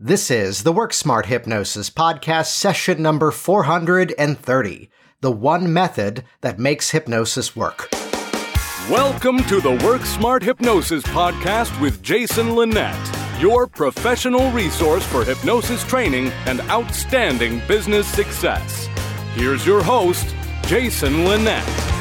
This is the Work Smart Hypnosis Podcast, session number 430 The One Method That Makes Hypnosis Work. Welcome to the Work Smart Hypnosis Podcast with Jason Linett, your professional resource for hypnosis training and outstanding business success. Here's your host, Jason Linett.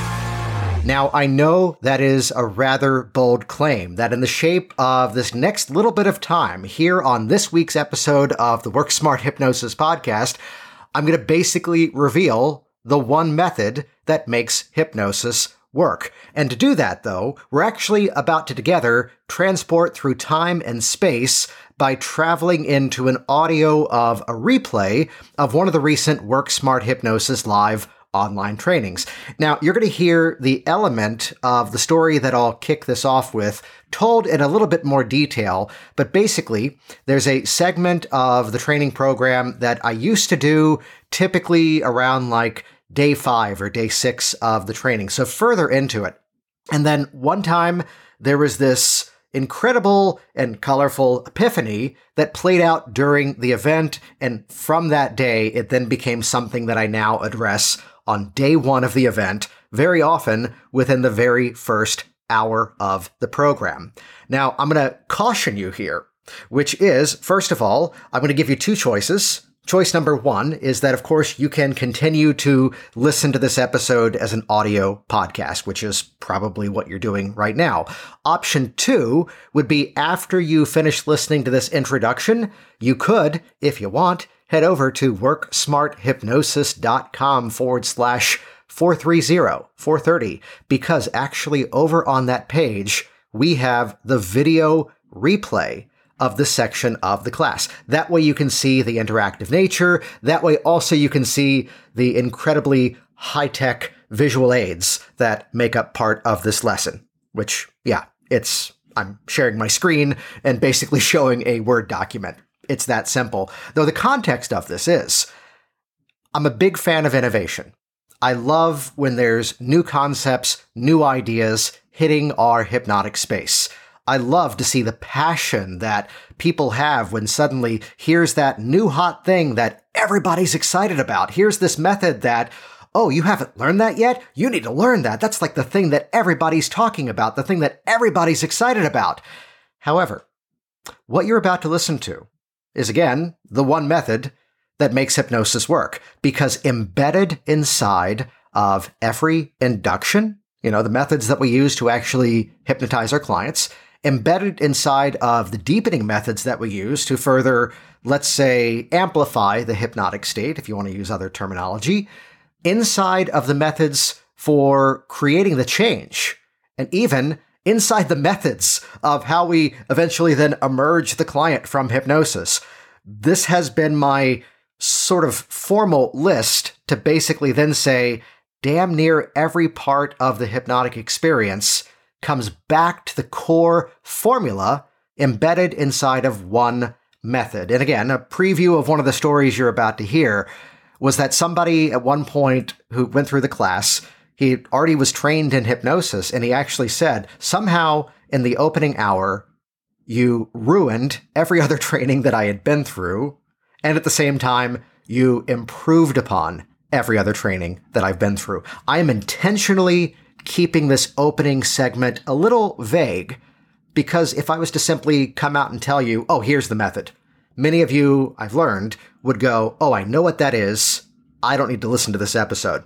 Now, I know that is a rather bold claim that in the shape of this next little bit of time here on this week's episode of the Work Smart Hypnosis podcast, I'm going to basically reveal the one method that makes hypnosis work. And to do that, though, we're actually about to together transport through time and space by traveling into an audio of a replay of one of the recent Work Smart Hypnosis Live online trainings. Now, you're going to hear the element of the story that I'll kick this off with told in a little bit more detail, but basically, there's a segment of the training program that I used to do typically around like day five or day six of the training. So further into it. And then one time there was this incredible and colorful epiphany that played out during the event. And from that day, it then became something that I now address on day one of the event, very often within the very first hour of the program. Now, I'm going to caution you here, which is, first of all, I'm going to give you two choices. Choice number one is that, of course, you can continue to listen to this episode as an audio podcast, which is probably what you're doing right now. Option two would be after you finish listening to this introduction, you could, if you want, head over to worksmarthypnosis.com forward slash 430, 430, because actually over on that page, we have the video replay of the section of the class. That way you can see the interactive nature. That way also you can see the incredibly high tech visual aids that make up part of this lesson, which, yeah, it's, I'm sharing my screen and basically showing a Word document. It's that simple. Though the context of this is I'm a big fan of innovation. I love when there's new concepts, new ideas hitting our hypnotic space. I love to see the passion that people have when suddenly here's that new hot thing that everybody's excited about. Here's this method that, oh, you haven't learned that yet? You need to learn that. That's like the thing that everybody's talking about, the thing that everybody's excited about. However, what you're about to listen to is again the one method that makes hypnosis work because embedded inside of every induction, you know, the methods that we use to actually hypnotize our clients, embedded inside of the deepening methods that we use to further, let's say, amplify the hypnotic state, if you want to use other terminology, inside of the methods for creating the change, and even inside the methods of how we eventually then emerge the client from hypnosis. This has been my sort of formal list to basically then say damn near every part of the hypnotic experience comes back to the core formula embedded inside of one method. And again, a preview of one of the stories you're about to hear was that somebody at one point who went through the class he already was trained in hypnosis, and he actually said somehow in the opening hour, you ruined every other training that I had been through, and at the same time, you improved upon every other training that I've been through. I am intentionally keeping this opening segment a little vague because if I was to simply come out and tell you, oh, here's the method, many of you I've learned would go, oh, I know what that is. I don't need to listen to this episode.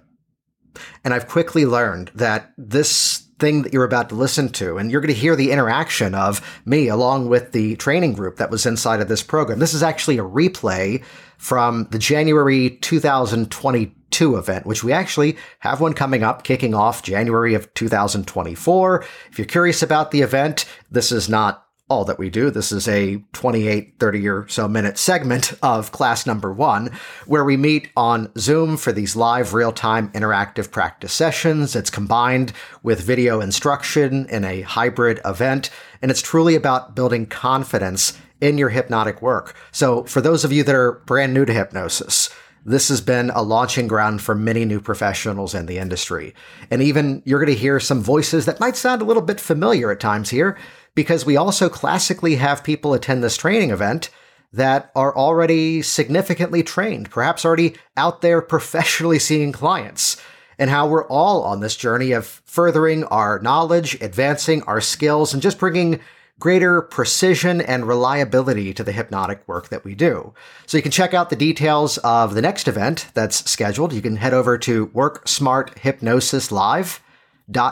And I've quickly learned that this thing that you're about to listen to, and you're going to hear the interaction of me along with the training group that was inside of this program. This is actually a replay from the January 2022 event, which we actually have one coming up, kicking off January of 2024. If you're curious about the event, this is not all that we do. This is a 28, 30 or so minute segment of class number one, where we meet on Zoom for these live real time interactive practice sessions. It's combined with video instruction in a hybrid event, and it's truly about building confidence in your hypnotic work. So, for those of you that are brand new to hypnosis, this has been a launching ground for many new professionals in the industry. And even you're going to hear some voices that might sound a little bit familiar at times here because we also classically have people attend this training event that are already significantly trained, perhaps already out there professionally seeing clients, and how we're all on this journey of furthering our knowledge, advancing our skills, and just bringing greater precision and reliability to the hypnotic work that we do. So you can check out the details of the next event that's scheduled. You can head over to Work Smart Hypnosis Live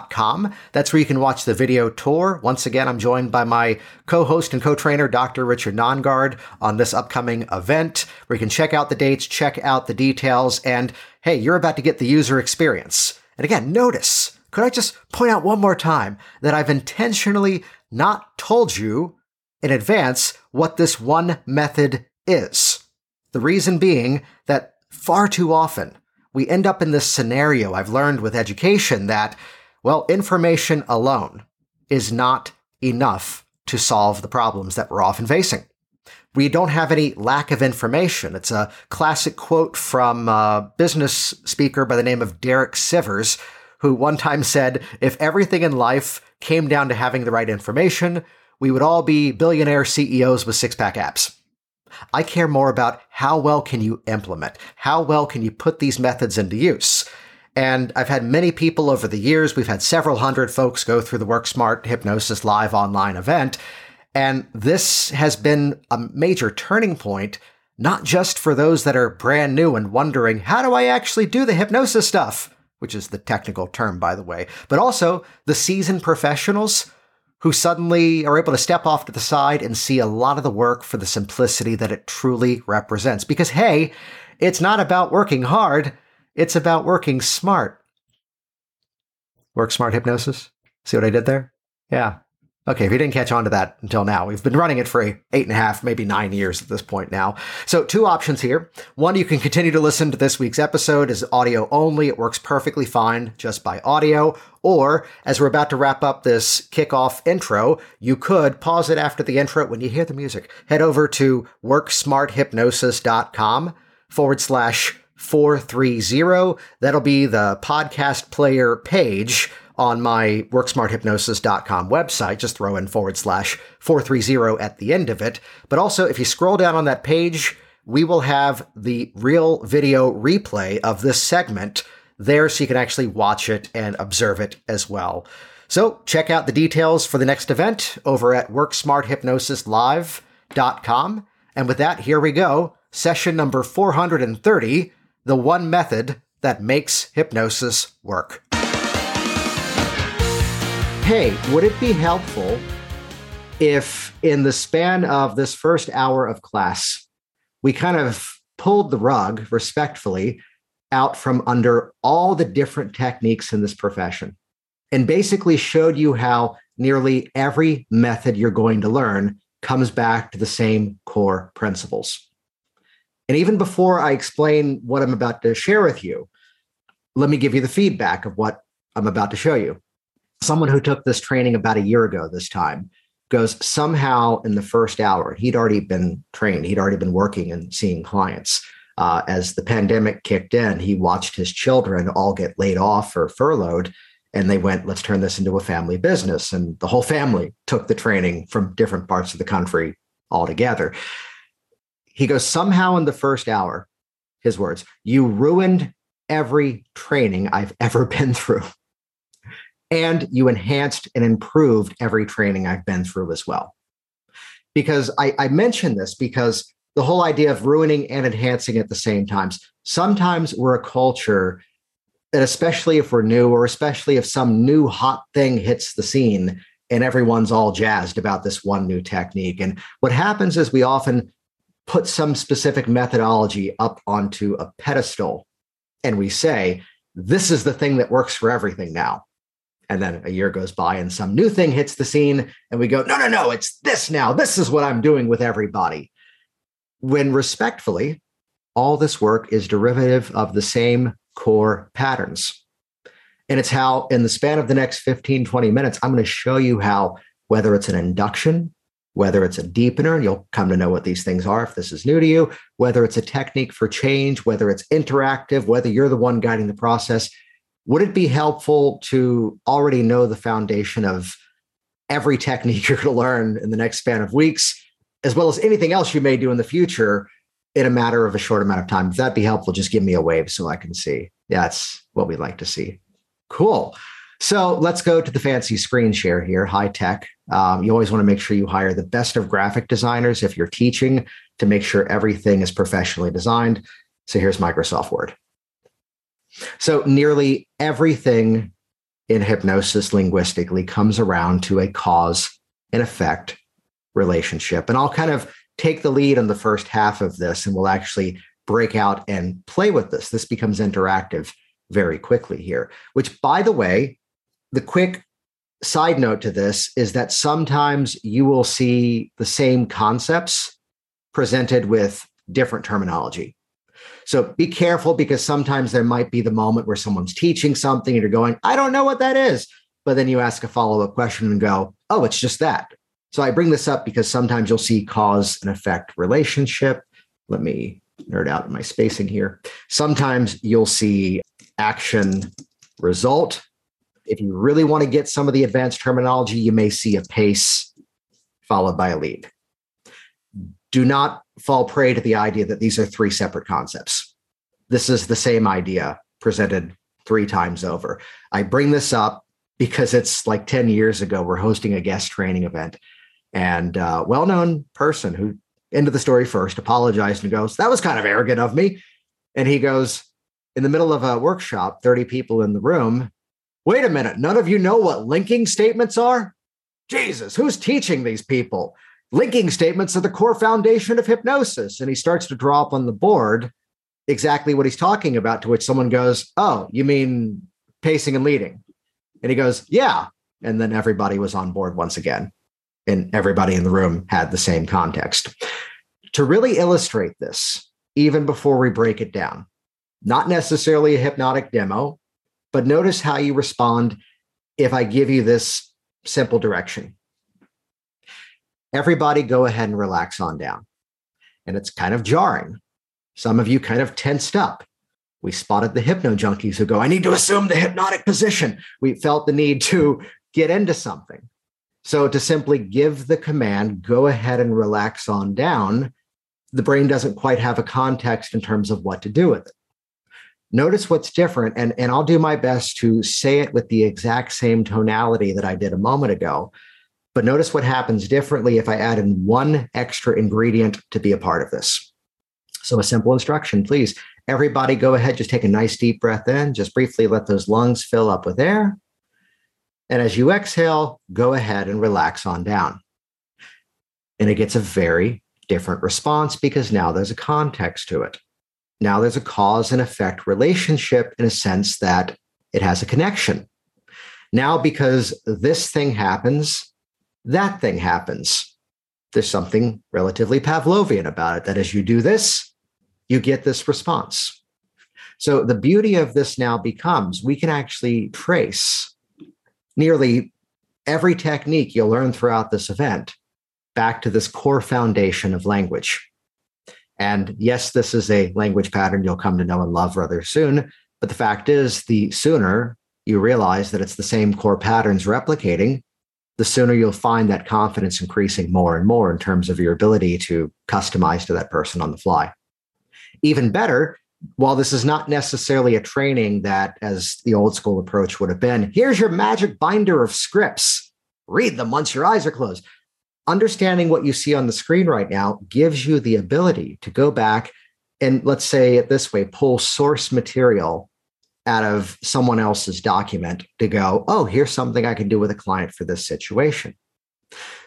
com. That's where you can watch the video tour. Once again, I'm joined by my co-host and co-trainer, Dr. Richard Nongard, on this upcoming event where you can check out the dates, check out the details, and hey, you're about to get the user experience. And again, notice, could I just point out one more time that I've intentionally not told you in advance what this one method is? The reason being that far too often we end up in this scenario I've learned with education that well, information alone is not enough to solve the problems that we're often facing. We don't have any lack of information. It's a classic quote from a business speaker by the name of Derek Sivers, who one time said, If everything in life came down to having the right information, we would all be billionaire CEOs with six pack abs. I care more about how well can you implement? How well can you put these methods into use? And I've had many people over the years, we've had several hundred folks go through the WorkSmart Hypnosis Live online event. And this has been a major turning point, not just for those that are brand new and wondering, how do I actually do the hypnosis stuff? Which is the technical term, by the way, but also the seasoned professionals who suddenly are able to step off to the side and see a lot of the work for the simplicity that it truly represents. Because, hey, it's not about working hard. It's about working smart. Work smart hypnosis? See what I did there? Yeah. Okay, if you didn't catch on to that until now, we've been running it for eight and a half, maybe nine years at this point now. So, two options here. One, you can continue to listen to this week's episode as audio only. It works perfectly fine just by audio. Or, as we're about to wrap up this kickoff intro, you could pause it after the intro when you hear the music. Head over to worksmarthypnosis.com forward slash 430. That'll be the podcast player page on my worksmarthypnosis.com website. Just throw in forward slash 430 at the end of it. But also, if you scroll down on that page, we will have the real video replay of this segment there so you can actually watch it and observe it as well. So check out the details for the next event over at worksmarthypnosislive.com. And with that, here we go. Session number 430 the one method that makes hypnosis work. Hey, would it be helpful if, in the span of this first hour of class, we kind of pulled the rug respectfully out from under all the different techniques in this profession and basically showed you how nearly every method you're going to learn comes back to the same core principles. And even before I explain what I'm about to share with you, let me give you the feedback of what I'm about to show you. Someone who took this training about a year ago this time goes somehow in the first hour, he'd already been trained, he'd already been working and seeing clients. Uh, as the pandemic kicked in, he watched his children all get laid off or furloughed. And they went, let's turn this into a family business. And the whole family took the training from different parts of the country altogether. He goes, somehow in the first hour, his words, you ruined every training I've ever been through. And you enhanced and improved every training I've been through as well. Because I, I mention this because the whole idea of ruining and enhancing at the same times. Sometimes we're a culture that, especially if we're new, or especially if some new hot thing hits the scene and everyone's all jazzed about this one new technique. And what happens is we often put some specific methodology up onto a pedestal and we say, this is the thing that works for everything now. And then a year goes by and some new thing hits the scene and we go, no, no, no, it's this now. This is what I'm doing with everybody. When respectfully, all this work is derivative of the same core patterns. And it's how, in the span of the next 15, 20 minutes, I'm going to show you how, whether it's an induction, whether it's a deepener, and you'll come to know what these things are if this is new to you, whether it's a technique for change, whether it's interactive, whether you're the one guiding the process. Would it be helpful to already know the foundation of every technique you're going to learn in the next span of weeks? as well as anything else you may do in the future in a matter of a short amount of time. If that'd be helpful, just give me a wave so I can see. That's what we'd like to see. Cool. So let's go to the fancy screen share here, high tech. Um, you always want to make sure you hire the best of graphic designers if you're teaching to make sure everything is professionally designed. So here's Microsoft Word. So nearly everything in hypnosis linguistically comes around to a cause and effect relationship. And I'll kind of take the lead on the first half of this and we'll actually break out and play with this. This becomes interactive very quickly here, which, by the way, the quick side note to this is that sometimes you will see the same concepts presented with different terminology. So be careful because sometimes there might be the moment where someone's teaching something and you're going, I don't know what that is. But then you ask a follow up question and go, oh, it's just that. So I bring this up because sometimes you'll see cause and effect relationship. Let me nerd out my spacing here. Sometimes you'll see action result. If you really want to get some of the advanced terminology, you may see a pace followed by a lead. Do not fall prey to the idea that these are three separate concepts. This is the same idea presented three times over. I bring this up because it's like 10 years ago, we're hosting a guest training event and uh, well-known person who into the story first apologized and goes that was kind of arrogant of me and he goes in the middle of a workshop 30 people in the room wait a minute none of you know what linking statements are jesus who's teaching these people linking statements are the core foundation of hypnosis and he starts to draw up on the board exactly what he's talking about to which someone goes oh you mean pacing and leading and he goes yeah and then everybody was on board once again and everybody in the room had the same context. To really illustrate this, even before we break it down, not necessarily a hypnotic demo, but notice how you respond if I give you this simple direction. Everybody go ahead and relax on down. And it's kind of jarring. Some of you kind of tensed up. We spotted the hypno junkies who go, I need to assume the hypnotic position. We felt the need to get into something. So to simply give the command, go ahead and relax on down, the brain doesn't quite have a context in terms of what to do with it. Notice what's different, and, and I'll do my best to say it with the exact same tonality that I did a moment ago. But notice what happens differently if I add in one extra ingredient to be a part of this. So, a simple instruction, please. Everybody go ahead, just take a nice deep breath in, just briefly let those lungs fill up with air. And as you exhale, go ahead and relax on down. And it gets a very different response because now there's a context to it. Now there's a cause and effect relationship in a sense that it has a connection. Now, because this thing happens, that thing happens. There's something relatively Pavlovian about it that as you do this, you get this response. So the beauty of this now becomes we can actually trace nearly every technique you'll learn throughout this event back to this core foundation of language. And yes, this is a language pattern you'll come to know and love rather soon. But the fact is, the sooner you realize that it's the same core patterns replicating, the sooner you'll find that confidence increasing more and more in terms of your ability to customize to that person on the fly. Even better, while this is not necessarily a training that, as the old school approach would have been, here's your magic binder of scripts, read them once your eyes are closed. Understanding what you see on the screen right now gives you the ability to go back and, let's say it this way, pull source material out of someone else's document to go, oh, here's something I can do with a client for this situation.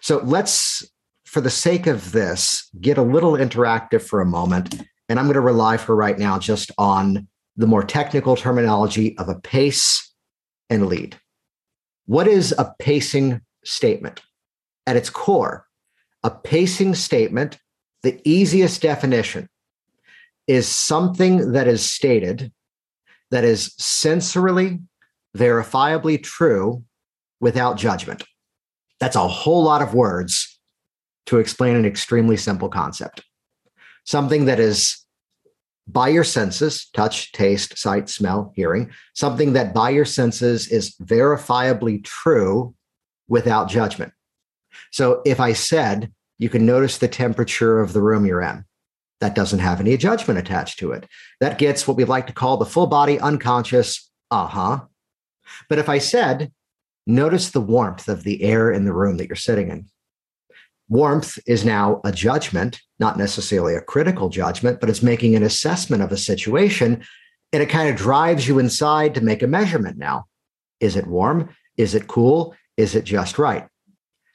So let's, for the sake of this, get a little interactive for a moment and I'm going to rely for right now just on the more technical terminology of a pace and lead. What is a pacing statement? At its core, a pacing statement, the easiest definition, is something that is stated that is sensorily, verifiably true without judgment. That's a whole lot of words to explain an extremely simple concept. Something that is by your senses touch, taste, sight, smell, hearing something that by your senses is verifiably true without judgment. So if I said, you can notice the temperature of the room you're in. That doesn't have any judgment attached to it. That gets what we like to call the full body unconscious, uh huh. But if I said, notice the warmth of the air in the room that you're sitting in, warmth is now a judgment, not necessarily a critical judgment, but it's making an assessment of a situation. And it kind of drives you inside to make a measurement now. Is it warm? Is it cool? Is it just right?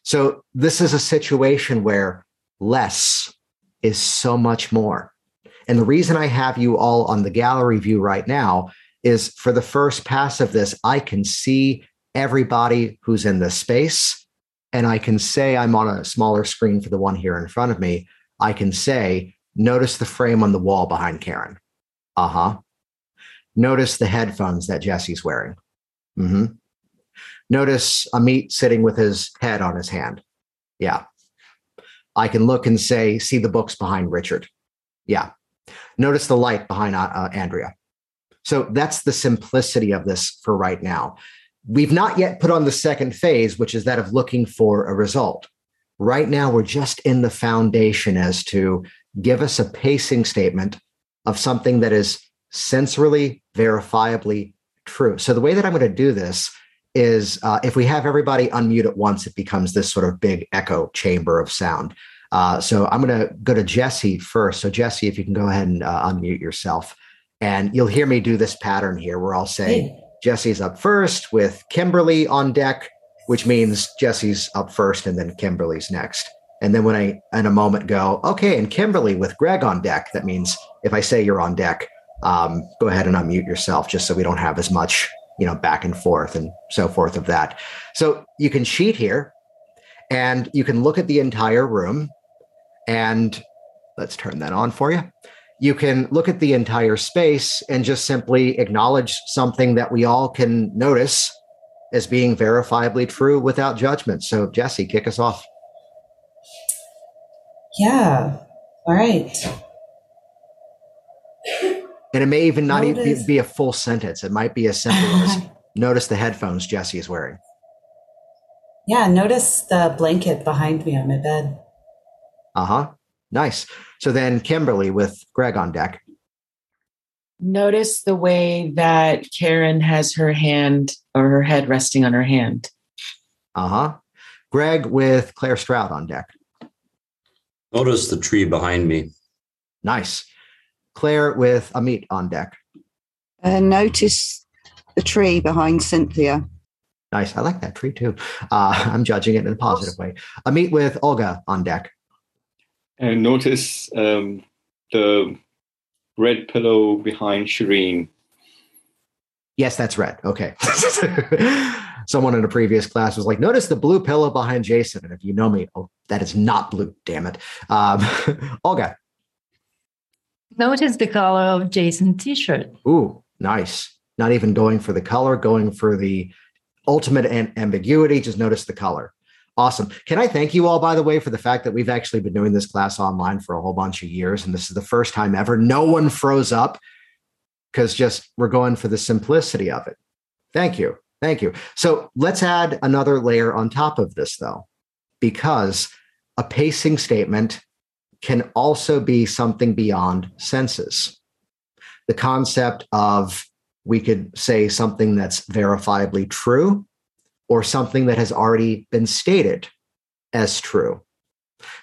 So this is a situation where less is so much more. And the reason I have you all on the gallery view right now is for the first pass of this, I can see everybody who's in this space. And I can say I'm on a smaller screen for the one here in front of me. I can say, notice the frame on the wall behind Karen. Uh huh. Notice the headphones that Jesse's wearing. Mm-hmm. Notice Amit sitting with his head on his hand. Yeah. I can look and say, see the books behind Richard. Yeah. Notice the light behind uh, uh, Andrea. So that's the simplicity of this for right now. We've not yet put on the second phase, which is that of looking for a result. Right now, we're just in the foundation as to give us a pacing statement of something that is sensorily verifiably true. So the way that I'm going to do this is uh, if we have everybody unmute at once, it becomes this sort of big echo chamber of sound. Uh, so I'm going to go to Jesse first. So Jesse, if you can go ahead and uh, unmute yourself, and you'll hear me do this pattern here, where I'll say hey. Jesse's up first with Kimberly on deck, which means Jesse's up first, and then Kimberly's next. And then when I in a moment go, okay, and Kimberly with Greg on deck, that means if I say you're on deck, um, go ahead and unmute yourself, just so we don't have as much you know, back and forth and so forth of that. So you can cheat here and you can look at the entire room and let's turn that on for you. You can look at the entire space and just simply acknowledge something that we all can notice as being verifiably true without judgment. So, Jesse, kick us off. Yeah. All right. And it may even not even be a full sentence. It might be as simple as notice the headphones Jesse is wearing. Yeah, notice the blanket behind me on my bed. Uh huh. Nice. So then, Kimberly with Greg on deck. Notice the way that Karen has her hand or her head resting on her hand. Uh huh. Greg with Claire Stroud on deck. Notice the tree behind me. Nice. Claire with Amit on deck. Uh, notice the tree behind Cynthia. Nice. I like that tree too. Uh, I'm judging it in a positive way. Amit with Olga on deck. And notice um, the red pillow behind Shireen. Yes, that's red. Okay. Someone in a previous class was like, notice the blue pillow behind Jason. And if you know me, oh, that is not blue, damn it. Um, Olga. Notice the color of Jason's t-shirt. Ooh, nice. Not even going for the color, going for the ultimate an- ambiguity. Just notice the color. Awesome. Can I thank you all, by the way, for the fact that we've actually been doing this class online for a whole bunch of years, and this is the first time ever. No one froze up because just we're going for the simplicity of it. Thank you. Thank you. So let's add another layer on top of this, though, because a pacing statement can also be something beyond senses. The concept of we could say something that's verifiably true or something that has already been stated as true.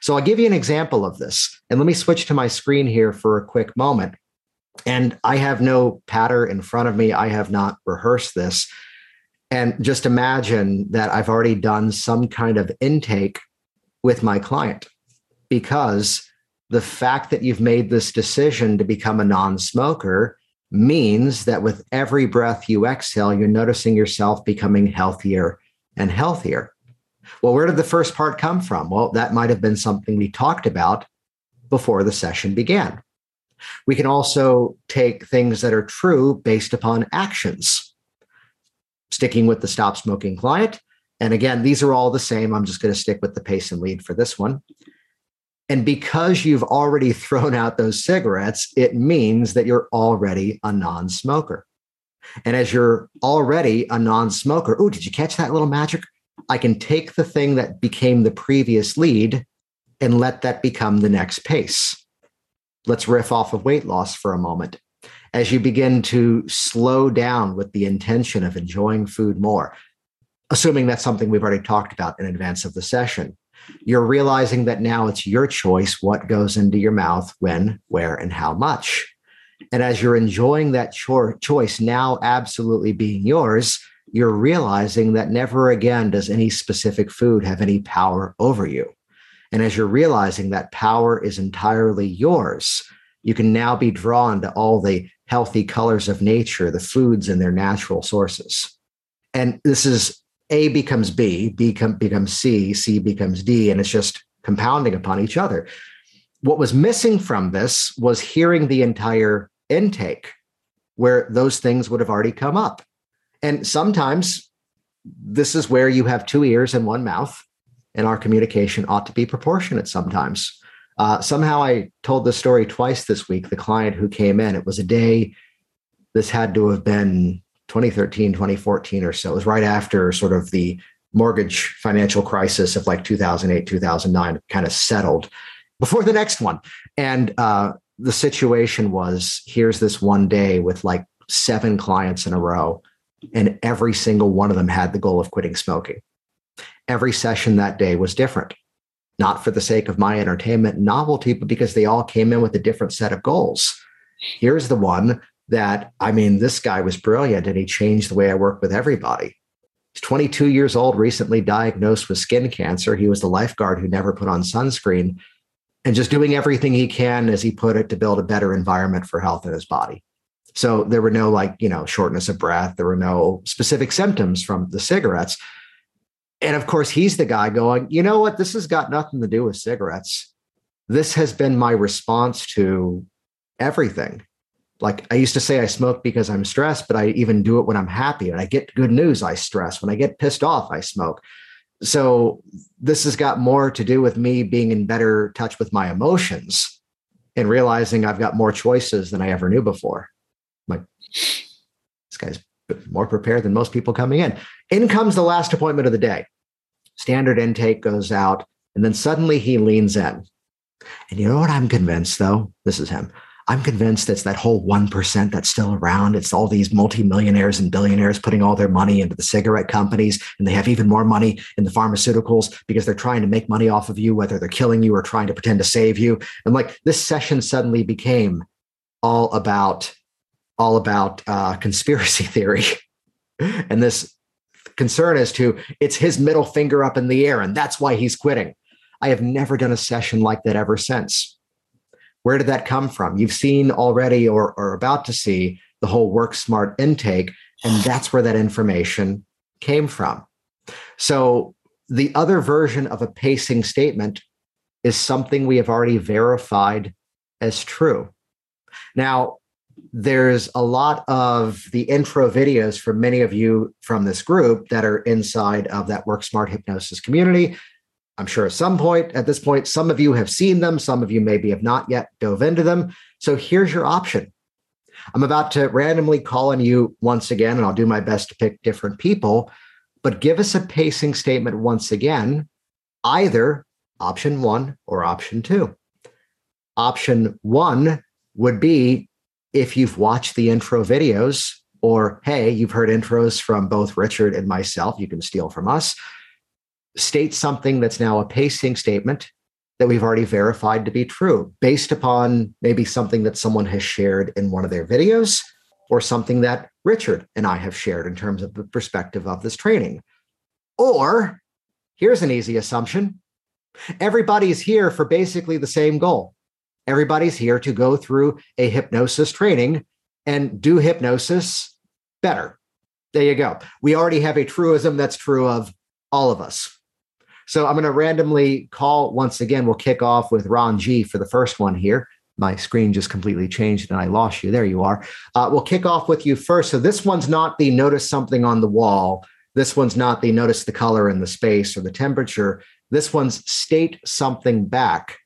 So I'll give you an example of this. And let me switch to my screen here for a quick moment. And I have no patter in front of me. I have not rehearsed this. And just imagine that I've already done some kind of intake with my client because the fact that you've made this decision to become a non smoker means that with every breath you exhale, you're noticing yourself becoming healthier and healthier. Well, where did the first part come from? Well, that might have been something we talked about before the session began. We can also take things that are true based upon actions. Sticking with the stop smoking client. And again, these are all the same. I'm just going to stick with the pace and lead for this one. And because you've already thrown out those cigarettes, it means that you're already a non smoker. And as you're already a non smoker, oh, did you catch that little magic? I can take the thing that became the previous lead and let that become the next pace. Let's riff off of weight loss for a moment. As you begin to slow down with the intention of enjoying food more, assuming that's something we've already talked about in advance of the session, you're realizing that now it's your choice what goes into your mouth, when, where, and how much. And as you're enjoying that cho- choice now absolutely being yours, you're realizing that never again does any specific food have any power over you. And as you're realizing that power is entirely yours, you can now be drawn to all the healthy colors of nature, the foods and their natural sources. And this is A becomes B, B becomes C, C becomes D, and it's just compounding upon each other. What was missing from this was hearing the entire intake where those things would have already come up. And sometimes this is where you have two ears and one mouth, and our communication ought to be proportionate sometimes. Uh, somehow I told the story twice this week. The client who came in, it was a day, this had to have been 2013, 2014 or so. It was right after sort of the mortgage financial crisis of like 2008, 2009 kind of settled before the next one. And uh, the situation was here's this one day with like seven clients in a row, and every single one of them had the goal of quitting smoking. Every session that day was different, not for the sake of my entertainment novelty, but because they all came in with a different set of goals. Here's the one that, I mean, this guy was brilliant and he changed the way I work with everybody. He's 22 years old, recently diagnosed with skin cancer. He was the lifeguard who never put on sunscreen and just doing everything he can, as he put it, to build a better environment for health in his body. So there were no like, you know, shortness of breath. There were no specific symptoms from the cigarettes. And of course, he's the guy going, you know what? This has got nothing to do with cigarettes. This has been my response to everything. Like I used to say, I smoke because I'm stressed, but I even do it when I'm happy. When I get good news, I stress. When I get pissed off, I smoke so this has got more to do with me being in better touch with my emotions and realizing I've got more choices than I ever knew before. like, this guy's more prepared than most people coming in. In comes the last appointment of the day. Standard intake goes out, and then suddenly he leans in. And you know what I'm convinced, though? This is him. I'm convinced it's that whole 1% that's still around. It's all these multimillionaires and billionaires putting all their money into the cigarette companies, and they have even more money in the pharmaceuticals because they're trying to make money off of you, whether they're killing you or trying to pretend to save you. And like this session suddenly became all about all about uh, conspiracy theory and this concern as to it's his middle finger up in the air and that's why he's quitting. I have never done a session like that ever since. Where did that come from? You've seen already or, or about to see the whole work smart intake, and that's where that information came from. So the other version of a pacing statement is something we have already verified as true. Now, there's a lot of the intro videos for many of you from this group that are inside of that Work Smart Hypnosis community. I'm sure at some point, at this point, some of you have seen them, some of you maybe have not yet dove into them. So here's your option. I'm about to randomly call on you once again, and I'll do my best to pick different people, but give us a pacing statement once again, either option one or option two. Option one would be if you've watched the intro videos, or hey, you've heard intros from both Richard and myself, you can steal from us state something that's now a pacing statement that we've already verified to be true based upon maybe something that someone has shared in one of their videos or something that Richard and I have shared in terms of the perspective of this training. Or here's an easy assumption everybody's here for basically the same goal. Everybody's here to go through a hypnosis training and do hypnosis better. There you go. We already have a truism that's true of all of us. So I'm going to randomly call once again. We'll kick off with Ron G for the first one here. My screen just completely changed and I lost you. There you are. Uh, we'll kick off with you first. So this one's not the notice something on the wall. This one's not the notice the color in the space or the temperature. This one's state something back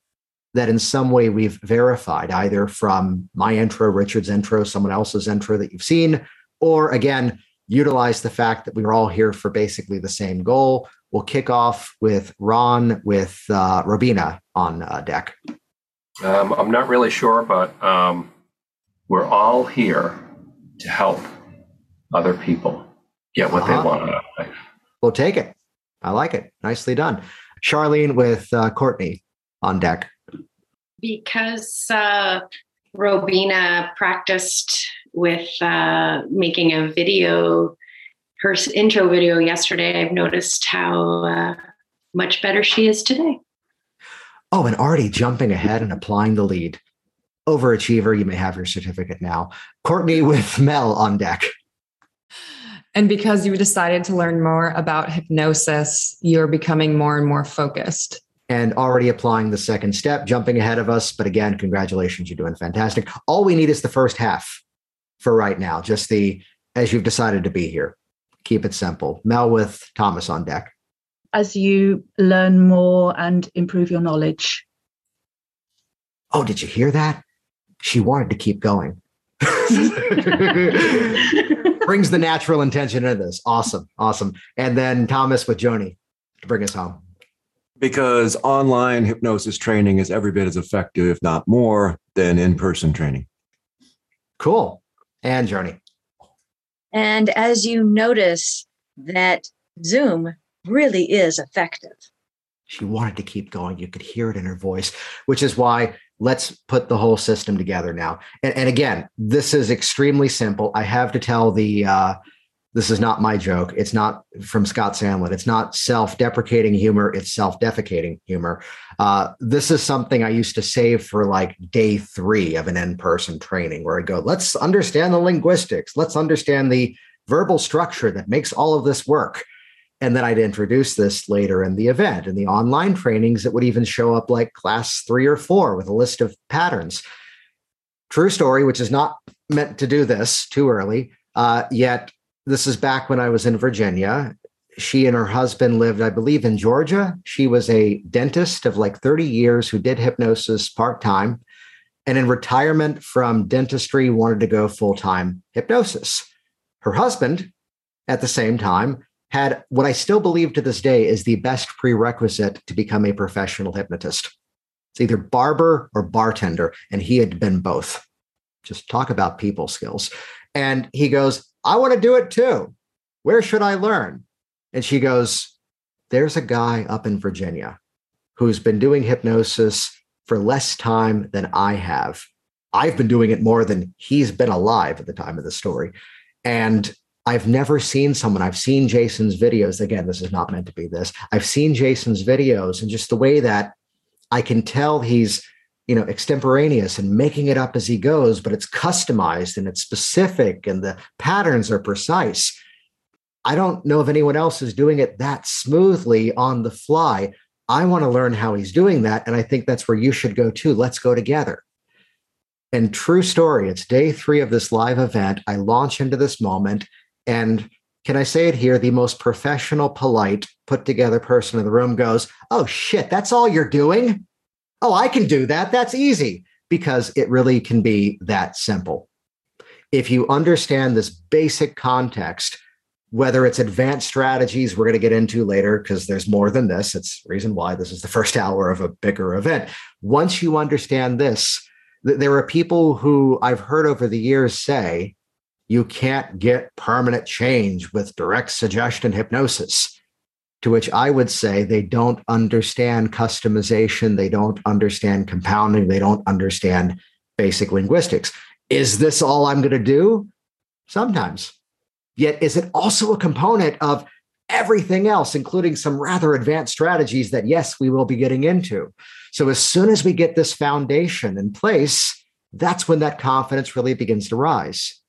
that in some way we've verified, either from my intro, Richard's intro, someone else's intro that you've seen, or again, utilize the fact that we are all here for basically the same goal we'll kick off with Ron with uh, Robina on uh, deck. Um, I'm not really sure, but um, we're all here to help other people get what Uh-huh. they want out of life. We'll take it. I like it. Nicely done. Charlene with uh, Courtney on deck. because uh, Robina practiced with uh, making a video, her intro video yesterday, I've noticed how uh, much better she is today. Oh, and already jumping ahead and applying the lead. Overachiever, you may have your certificate now. Courtney with Mel on deck. And because you decided to learn more about hypnosis, you're becoming more and more focused. and already applying the second step, jumping ahead of us. But again, congratulations, you're doing fantastic. All we need is the first half for right now, just the as you've decided to be here. Keep it simple. Mel with Thomas on deck. as you learn more and improve your knowledge. Oh, did you hear that? She wanted to keep going. Brings the natural intention into this. Awesome. Awesome. And then Thomas with Joni to bring us home. Because online hypnosis training is every bit as effective, if not more, than in person training. Cool. And Joni. And as you notice that Zoom really is effective. She wanted to keep going. You could hear it in her voice, which is why let's put the whole system together now. And, and again, this is extremely simple. I have to tell the, uh, this is not my joke. It's not from Scott Sandland. It's not self deprecating humor. It's self defecating humor. Uh, this is something I used to save for like day three of an in person training where I go, let's understand the linguistics. Let's understand the verbal structure that makes all of this work. And then I'd introduce this later in the event. In the online trainings, it would even show up like class three or four with a list of patterns. True story, which is not meant to do this too early. Uh, yet, this is back when I was in Virginia. She and her husband lived, I believe, in Georgia. She was a dentist of like 30 years who did hypnosis part time. And in retirement from dentistry, wanted to go full time hypnosis. Her husband, at the same time, had what I still believe to this day is the best prerequisite to become a professional hypnotist. It's either barber or bartender, and he had been both. Just talk about people skills. And he goes, I want to do it too. Where should I learn? And she goes, There's a guy up in Virginia who's been doing hypnosis for less time than I have. I've been doing it more than he's been alive at the time of the story. And I've never seen someone, I've seen Jason's videos. Again, this is not meant to be this. I've seen Jason's videos and just the way that I can tell he's, you know, extemporaneous and making it up as he goes, but it's customized and it's specific and the patterns are precise. I don't know if anyone else is doing it that smoothly on the fly. I want to learn how he's doing that. And I think that's where you should go too. Let's go together. And true story, it's day three of this live event. I launch into this moment. And can I say it here? The most professional, polite, put together person in the room goes, Oh, shit, that's all you're doing? Oh, I can do that. That's easy because it really can be that simple. If you understand this basic context, whether it's advanced strategies we're going to get into later because there's more than this it's the reason why this is the first hour of a bigger event once you understand this th- there are people who i've heard over the years say you can't get permanent change with direct suggestion hypnosis to which i would say they don't understand customization they don't understand compounding they don't understand basic linguistics is this all i'm going to do sometimes Yet, is it also a component of everything else, including some rather advanced strategies that, yes, we will be getting into? So, as soon as we get this foundation in place, that's when that confidence really begins to rise.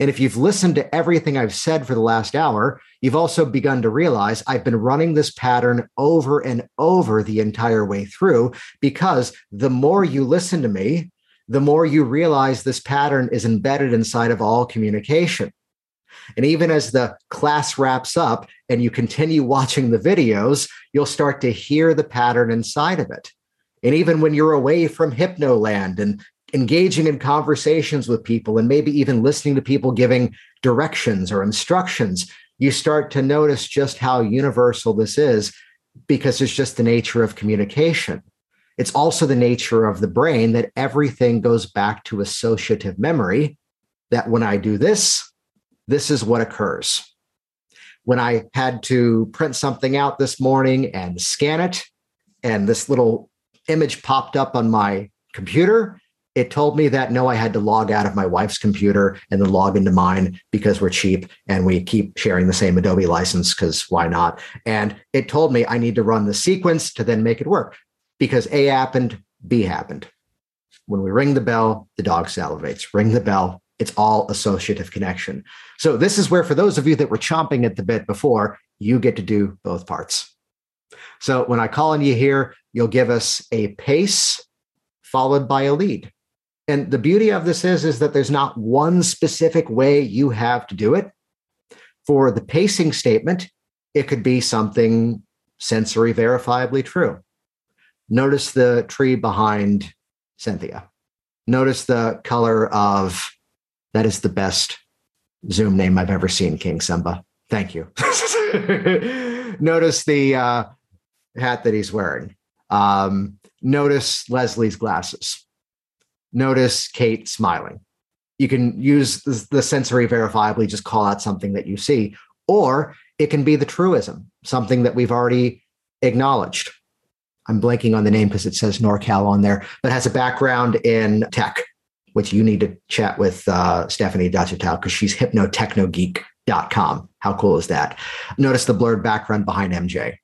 And if you've listened to everything I've said for the last hour, you've also begun to realize I've been running this pattern over and over the entire way through because the more you listen to me, the more you realize this pattern is embedded inside of all communication. And even as the class wraps up and you continue watching the videos, you'll start to hear the pattern inside of it. And even when you're away from Hypnoland and engaging in conversations with people and maybe even listening to people giving directions or instructions, you start to notice just how universal this is because it's just the nature of communication. It's also the nature of the brain that everything goes back to associative memory, that when I do this, this is what occurs. When I had to print something out this morning and scan it, and this little image popped up on my computer, it told me that no, I had to log out of my wife's computer and then log into mine because we're cheap and we keep sharing the same Adobe license because why not? And it told me I need to run the sequence to then make it work because A happened, B happened. When we ring the bell, the dog salivates. Ring the bell, it's all associative connection. So, this is where, for those of you that were chomping at the bit before, you get to do both parts. So, when I call on you here, you'll give us a pace followed by a lead. And the beauty of this is, is that there's not one specific way you have to do it. For the pacing statement, it could be something sensory verifiably true. Notice the tree behind Cynthia. Notice the color of that is the best Zoom name I've ever seen, King Simba. Thank you. notice the uh, hat that he's wearing. Um, notice Leslie's glasses notice Kate smiling. You can use the sensory verifiably, just call out something that you see, or it can be the truism, something that we've already acknowledged. I'm blanking on the name because it says NorCal on there, but has a background in tech, which you need to chat with uh, Stephanie Dachatow because she's hypnotechnogeek.com. How cool is that? Notice the blurred background behind MJ.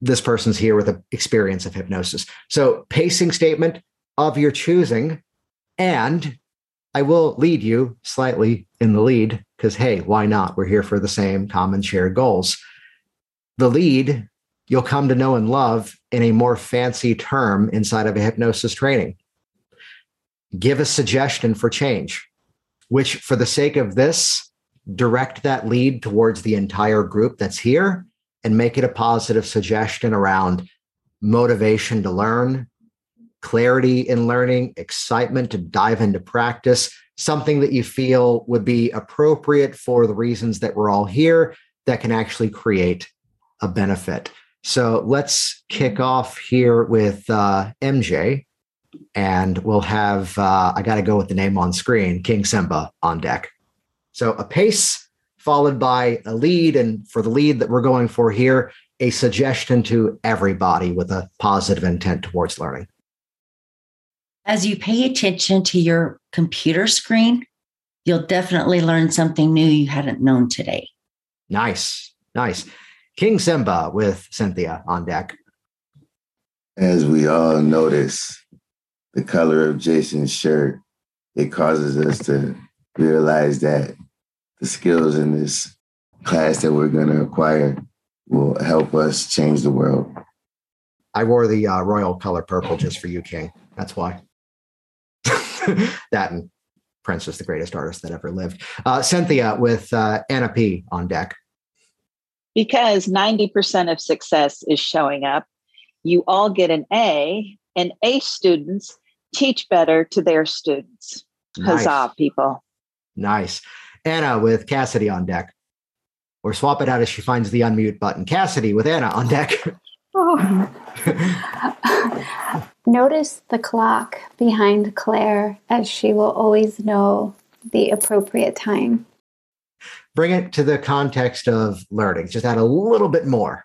This person's here with an experience of hypnosis. So, pacing statement of your choosing and I will lead you slightly in the lead because, hey, why not? We're here for the same common shared goals. The lead you'll come to know and love in a more fancy term inside of a hypnosis training. Give a suggestion for change, which, for the sake of this, direct that lead towards the entire group that's here and make it a positive suggestion around motivation to learn, clarity in learning, excitement to dive into practice, something that you feel would be appropriate for the reasons that we're all here that can actually create a benefit. So let's kick off here with uh, MJ, and we'll have, uh, I got to go with the name on screen, King Simba on deck. So a pace followed by a lead. And for the lead that we're going for here, a suggestion to everybody with a positive intent towards learning. As you pay attention to your computer screen, you'll definitely learn something new you hadn't known today. Nice. Nice. King Simba with Cynthia on deck. As we all notice, the color of Jason's shirt, it causes us to realize that the skills in this class that we're going to acquire will help us change the world. I wore the uh, royal color purple just for you, King. That's why. that and Prince is the greatest artist that ever lived. Uh, Cynthia with uh, Anna P on deck. Because 90% of success is showing up, you all get an A, and A students teach better to their students. Nice. Huzzah, people. Nice. Anna with Cassidy on deck. Or swap it out as she finds the unmute button. Cassidy with Anna on deck. Oh. Notice the clock behind Claire as she will always know the appropriate time. Bring it to the context of learning. Just add a little bit more.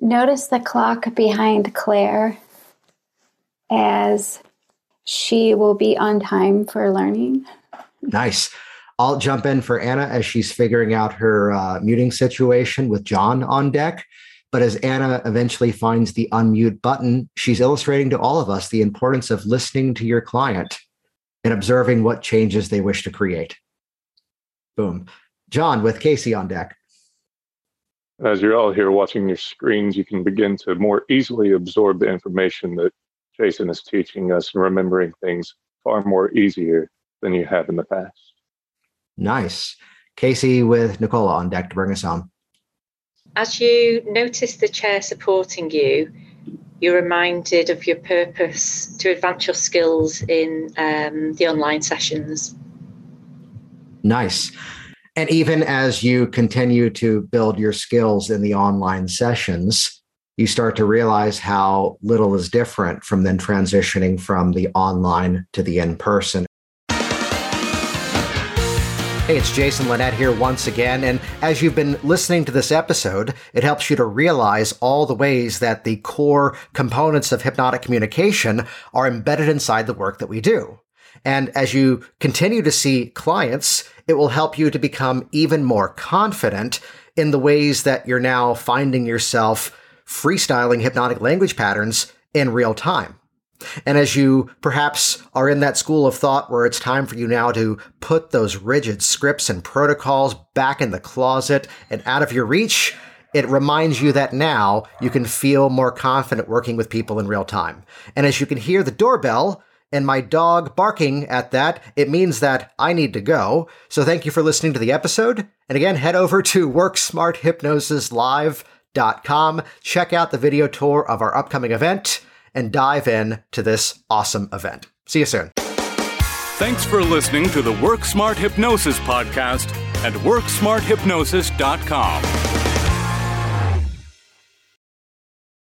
Notice the clock behind Claire as she will be on time for learning. Nice. I'll jump in for Anna as she's figuring out her uh, muting situation with John on deck. But as Anna eventually finds the unmute button, she's illustrating to all of us the importance of listening to your client and observing what changes they wish to create. Boom. John with Casey on deck. As you're all here watching your screens, you can begin to more easily absorb the information that Jason is teaching us and remembering things far more easier than you have in the past. Nice. Casey with Nicola on deck to bring us home. As you notice the chair supporting you, you're reminded of your purpose to advance your skills in um, the online sessions. Nice. And even as you continue to build your skills in the online sessions, you start to realize how little is different from then transitioning from the online to the in person. Hey, it's Jason Linett here once again. And as you've been listening to this episode, it helps you to realize all the ways that the core components of hypnotic communication are embedded inside the work that we do. And as you continue to see clients, it will help you to become even more confident in the ways that you're now finding yourself freestyling hypnotic language patterns in real time. And as you perhaps are in that school of thought where it's time for you now to put those rigid scripts and protocols back in the closet and out of your reach, it reminds you that now you can feel more confident working with people in real time. And as you can hear the doorbell and my dog barking at that, it means that I need to go. So thank you for listening to the episode. And again, head over to WorkSmartHypnosisLive.com. Check out the video tour of our upcoming event and dive in to this awesome event. See you soon. Thanks for listening to the Work Smart Hypnosis podcast at WorkSmartHypnosis.com.